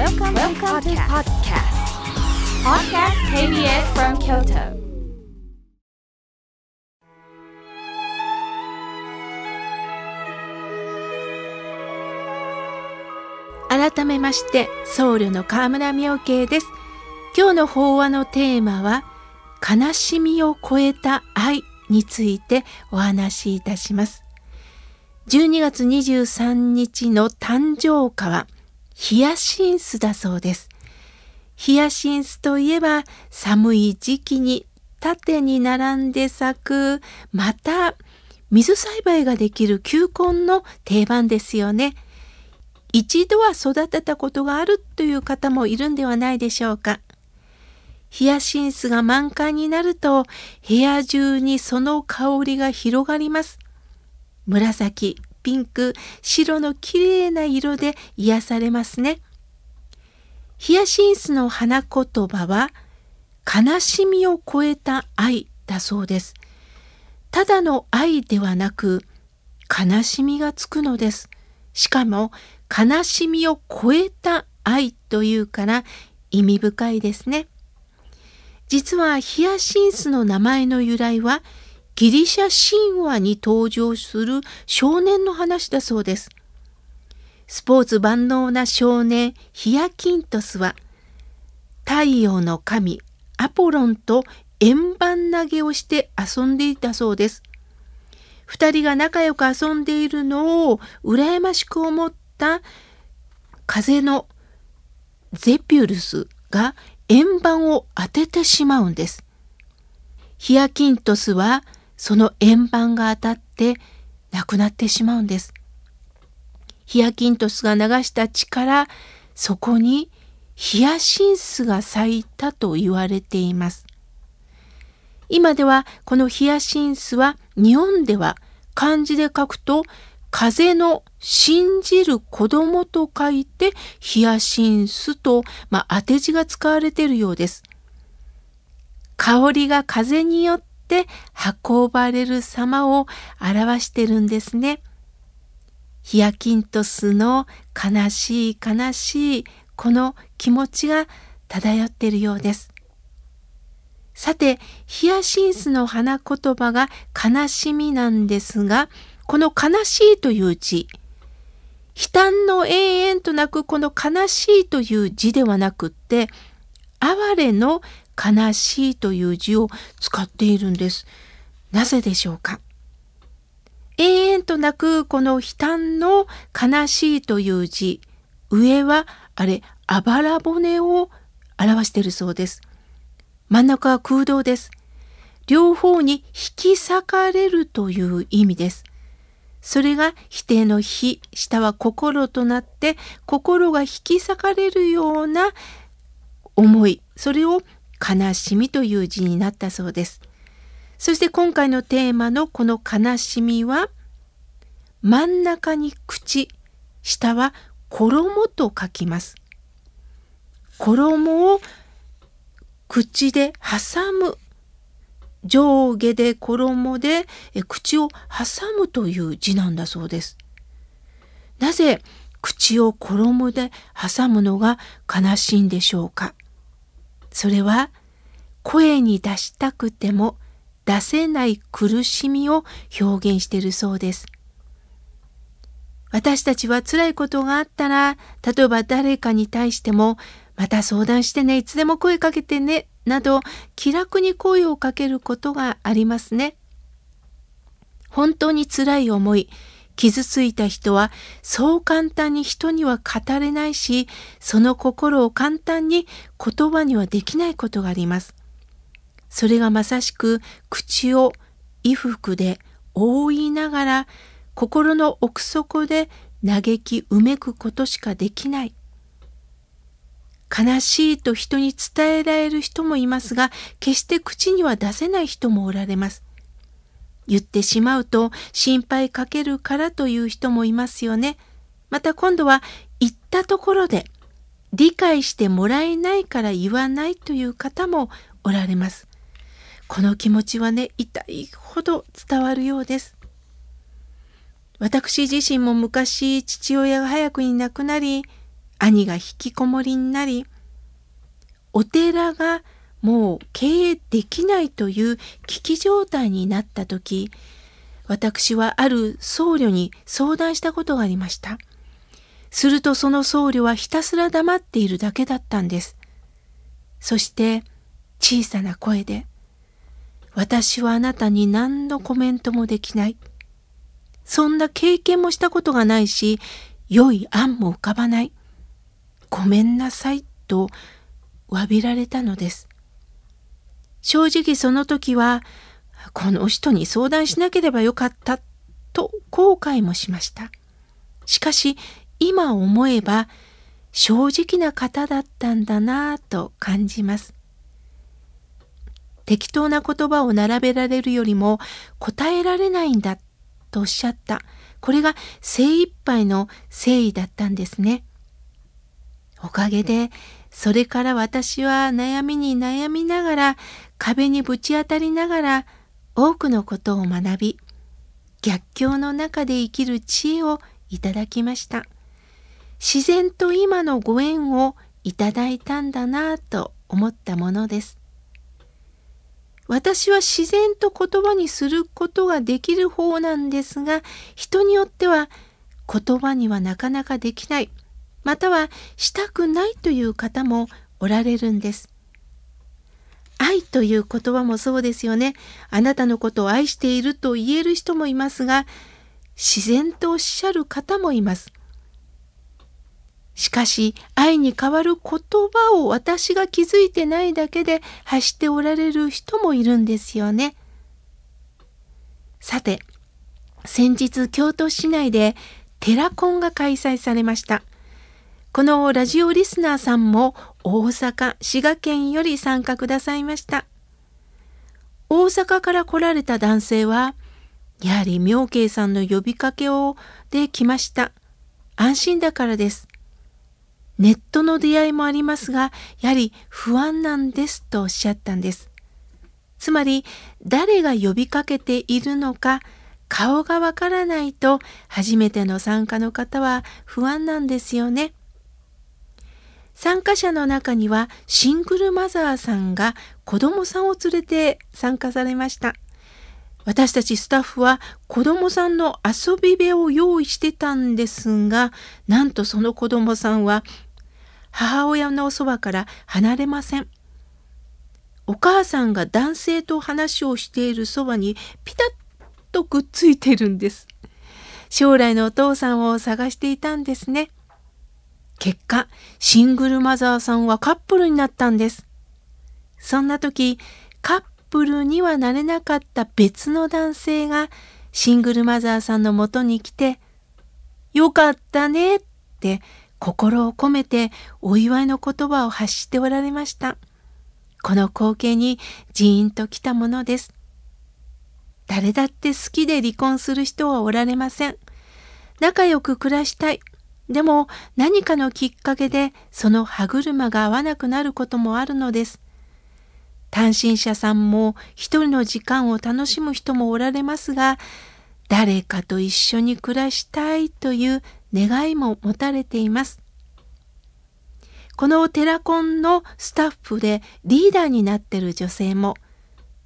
Welcome, Welcome to podcast. Podcast KBS from Kyoto. 改めまして僧侶の河村明慶です今日の法話のテーマは悲しみを超えた愛についてお話しいたします12月23日の誕生花はヒヤシンスだそうですヒヤシンスといえば寒い時期に縦に並んで咲くまた水栽培ができる球根の定番ですよね。一度は育てたことがあるという方もいるんではないでしょうか。ヒヤシンスが満開になると部屋中にその香りが広がります。紫、ピンク、白のきれいな色で癒されますね。ヒヤシンスの花言葉は悲しみを超えた愛だそうです。ただの愛ではなく悲しみがつくのです。しかも悲しみを超えた愛というから意味深いですね。実はヒヤシンスの名前の由来はギリシャ神話に登場する少年の話だそうです。スポーツ万能な少年ヒヤキントスは太陽の神アポロンと円盤投げをして遊んでいたそうです。二人が仲良く遊んでいるのを羨ましく思った風のゼピュルスが円盤を当ててしまうんです。ヒアキントスはその円盤が当たって亡くなってしまうんです。ヒアキントスが流した血からそこにヒヤシンスが咲いたと言われています。今ではこのヒヤシンスは日本では漢字で書くと風の信じる子供と書いてヒヤシンスと、まあ、当て字が使われているようです。香りが風によって運ばれる様を表してるんですね。ヒヤキントスの悲しい悲しいこの気持ちが漂っているようです。さて、ヒヤシンスの花言葉が悲しみなんですが、この悲しいという字、悲嘆の永遠と泣くこの悲しいという字ではなくって、哀れの悲しいという字を使っているんです。なぜでしょうか？永遠と泣くこの悲嘆の悲しいという字、上はあれ、あばら骨を表しているそうです。真ん中は空洞です。両方に引き裂かれるという意味です。それが否定の非、下は心となって心が引き裂かれるような思い、それを悲しみという字になったそうです。そして今回のテーマのこの悲しみは真ん中に口、下は衣と書きます。衣を口で挟む上下で衣で口を挟むという字なんだそうです。なぜ口を衣で挟むのが悲しいんでしょうか？それは声に出したくても出せない苦しみを表現しているそうです。私たちは辛いことがあったら、例えば誰かに対しても、また相談してね、いつでも声かけてね、など気楽に声をかけることがありますね。本当に辛い思い、傷ついた人はそう簡単に人には語れないし、その心を簡単に言葉にはできないことがあります。それがまさしく口を衣服で覆いながら心の奥底で嘆きうめくことしかできない。悲しいと人に伝えられる人もいますが、決して口には出せない人もおられます。言ってしまうと心配かけるからという人もいますよね。また今度は言ったところで理解してもらえないから言わないという方もおられます。この気持ちはね、痛いほど伝わるようです。私自身も昔父親が早くに亡くなり、兄が引きこもりになり、お寺がもう経営できないという危機状態になった時、私はある僧侶に相談したことがありました。するとその僧侶はひたすら黙っているだけだったんです。そして小さな声で、私はあなたに何のコメントもできない。そんな経験もしたことがないし、良い案も浮かばない。ごめんなさいと詫びられたのです。正直その時は、この人に相談しなければよかったと後悔もしました。しかし今思えば正直な方だったんだなぁと感じます。適当な言葉を並べられるよりも答えられないんだとおっしゃった。これが精一杯の誠意だったんですね。おかげで、それから私は悩みに悩みながら、壁にぶち当たりながら、多くのことを学び、逆境の中で生きる知恵をいただきました。自然と今のご縁をいただいたんだなぁと思ったものです。私は自然と言葉にすることができる方なんですが、人によっては言葉にはなかなかできない、またはしたくないという方もおられるんです。愛という言葉もそうですよね。あなたのことを愛していると言える人もいますが、自然とおっしゃる方もいます。しかし愛に代わる言葉を私が気づいてないだけで発しておられる人もいるんですよね。さて、先日京都市内でテラコンが開催されました。このラジオリスナーさんも大阪、滋賀県より参加くださいました。大阪から来られた男性は、やはり妙慶さんの呼びかけをで来ました。安心だからです。ネットの出会いもありますが、やはり不安なんですとおっしゃったんです。つまり、誰が呼びかけているのか、顔がわからないと、初めての参加の方は不安なんですよね。参加者の中にはシングルマザーさんが子供さんを連れて参加されました。私たちスタッフは子供さんの遊び部を用意してたんですが、なんとその子供さんは母親のそばから離れません。お母さんが男性と話をしているそばにピタッとくっついてるんです。将来のお父さんを探していたんですね。結果、シングルマザーさんはカップルになったんです。そんな時、カップルにはなれなかった別の男性がシングルマザーさんのもとに来て、よかったねって心を込めてお祝いの言葉を発しておられました。この光景にジーンときたものです。誰だって好きで離婚する人はおられません。仲良く暮らしたい。でも何かのきっかけでその歯車が合わなくなることもあるのです。単身者さんも一人の時間を楽しむ人もおられますが、誰かと一緒に暮らしたいという願いも持たれています。このテラコンのスタッフでリーダーになっている女性も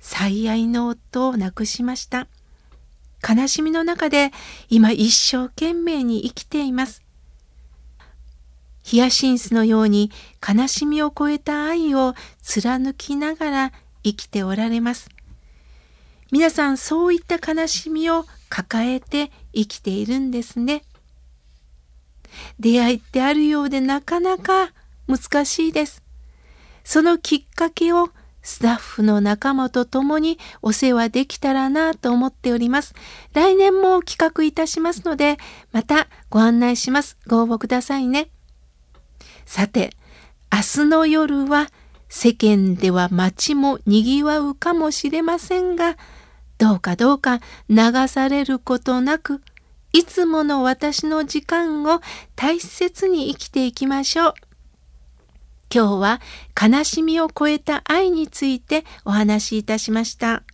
最愛の夫を亡くしました。悲しみの中で今一生懸命に生きています。ヒヤシンスのように悲しみを超えた愛を貫きながら生きておられます。皆さんそういった悲しみを抱えて生きているんですね。出会いってあるようでなかなか難しいです。そのきっかけをスタッフの仲間と共にお世話できたらなと思っております。来年も企画いたしますので、またご案内します。ご応募くださいね。さて、明日の夜は世間では街も賑わうかもしれませんが、どうかどうか流されることなく、いつもの私の時間を大切に生きていきましょう。今日は悲しみを超えた愛についてお話しいたしました。